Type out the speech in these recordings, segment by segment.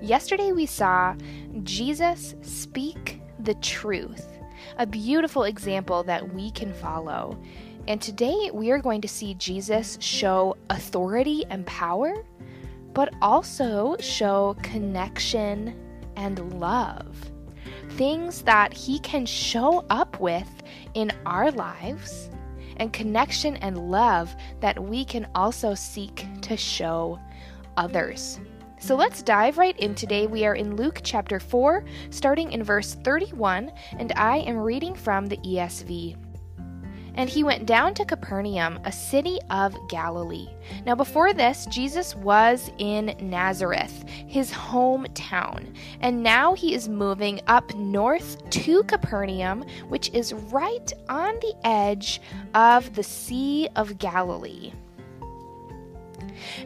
Yesterday we saw Jesus speak the truth, a beautiful example that we can follow. And today we are going to see Jesus show authority and power, but also show connection and love. Things that he can show up with in our lives, and connection and love that we can also seek to show others. So let's dive right in today. We are in Luke chapter 4, starting in verse 31, and I am reading from the ESV. And he went down to Capernaum, a city of Galilee. Now, before this, Jesus was in Nazareth, his hometown. And now he is moving up north to Capernaum, which is right on the edge of the Sea of Galilee.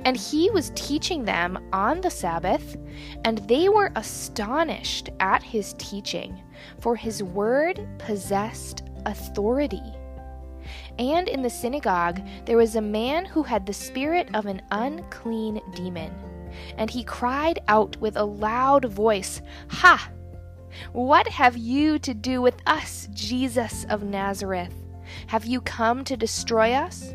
And he was teaching them on the Sabbath, and they were astonished at his teaching, for his word possessed authority. And in the synagogue there was a man who had the spirit of an unclean demon. And he cried out with a loud voice, Ha! What have you to do with us, Jesus of Nazareth? Have you come to destroy us?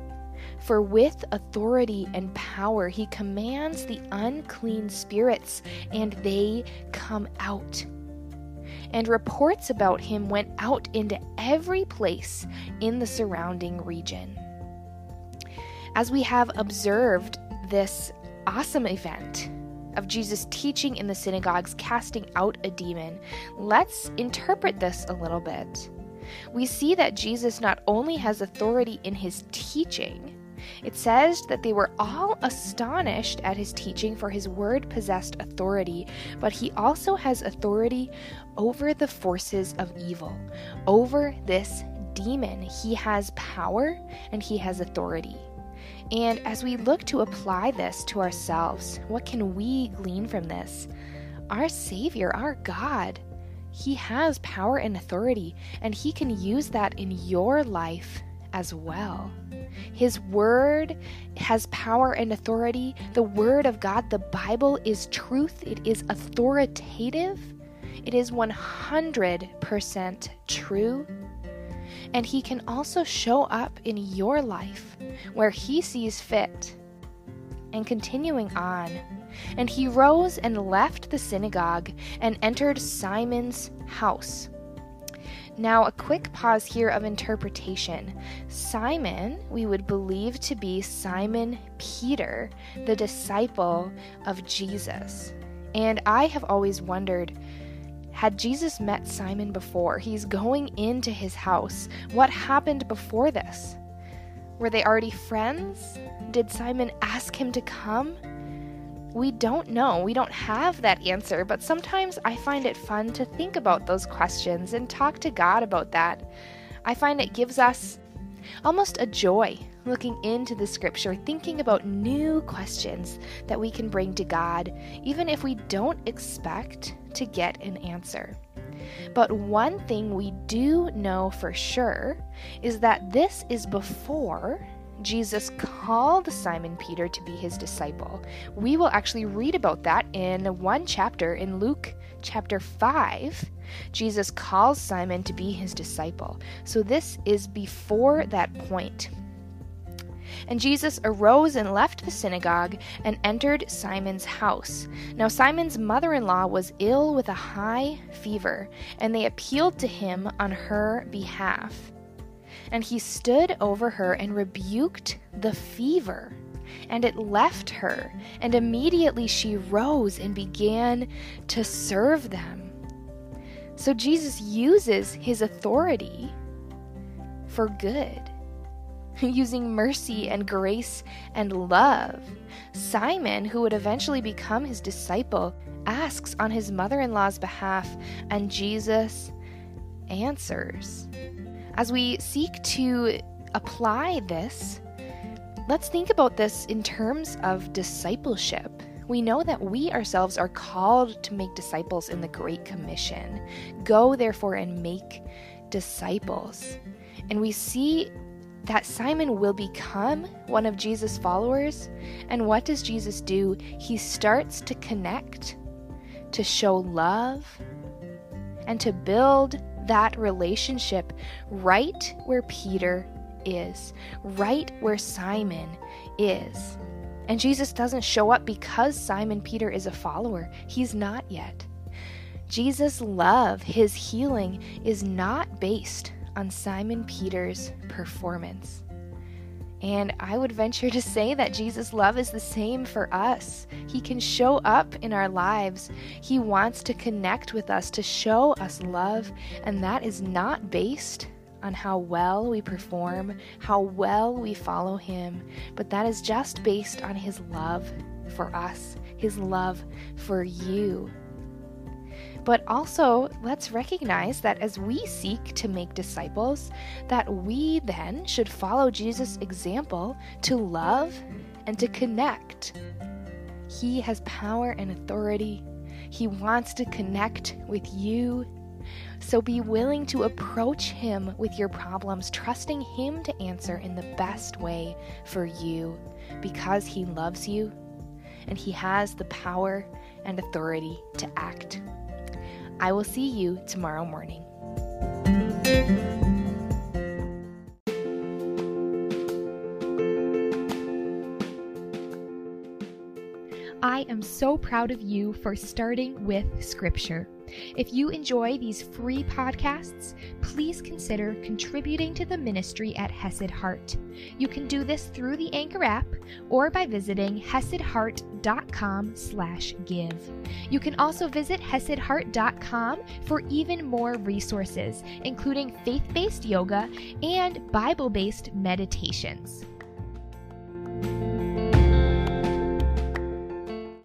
For with authority and power he commands the unclean spirits, and they come out. And reports about him went out into every place in the surrounding region. As we have observed this awesome event, of Jesus teaching in the synagogues, casting out a demon, let's interpret this a little bit. We see that Jesus not only has authority in his teaching, it says that they were all astonished at his teaching, for his word possessed authority, but he also has authority over the forces of evil, over this demon. He has power and he has authority. And as we look to apply this to ourselves, what can we glean from this? Our Savior, our God, He has power and authority, and He can use that in your life as well. His word has power and authority. The word of God, the Bible, is truth, it is authoritative, it is 100% true. And He can also show up in your life where He sees fit. And continuing on, and he rose and left the synagogue and entered Simon's house. Now, a quick pause here of interpretation. Simon, we would believe to be Simon Peter, the disciple of Jesus. And I have always wondered had Jesus met Simon before? He's going into his house. What happened before this? Were they already friends? Did Simon ask him to come? We don't know. We don't have that answer, but sometimes I find it fun to think about those questions and talk to God about that. I find it gives us almost a joy looking into the scripture, thinking about new questions that we can bring to God, even if we don't expect to get an answer. But one thing we do know for sure is that this is before Jesus called Simon Peter to be his disciple. We will actually read about that in one chapter in Luke chapter 5. Jesus calls Simon to be his disciple. So this is before that point. And Jesus arose and left the synagogue and entered Simon's house. Now, Simon's mother in law was ill with a high fever, and they appealed to him on her behalf. And he stood over her and rebuked the fever and it left her, and immediately she rose and began to serve them. So Jesus uses his authority for good, using mercy and grace and love. Simon, who would eventually become his disciple, asks on his mother in law's behalf, and Jesus answers. As we seek to apply this, let's think about this in terms of discipleship. We know that we ourselves are called to make disciples in the Great Commission. Go, therefore, and make disciples. And we see that Simon will become one of Jesus' followers. And what does Jesus do? He starts to connect, to show love, and to build that relationship right where Peter is, right where Simon is. And Jesus doesn't show up because Simon Peter is a follower. He's not yet. Jesus' love, his healing, is not based on Simon Peter's performance. And I would venture to say that Jesus' love is the same for us. He can show up in our lives. He wants to connect with us, to show us love, and that is not based on how well we perform, how well we follow Him, but that is just based on His love for us, His love for you. But also, let's recognize that as we seek to make disciples, that we then should follow Jesus' example to love and to connect. He has power and authority. He wants to connect with you. So be willing to approach Him with your problems, trusting Him to answer in the best way for you because He loves you and He has the power and authority to act. I will see you tomorrow morning. I am so proud of you for starting with Scripture. If you enjoy these free podcasts, please consider contributing to the ministry at Hesed Heart. You can do this through the Anchor app or by visiting hesedheart.com slash give. You can also visit hesedheart.com for even more resources, including faith-based yoga and Bible-based meditations.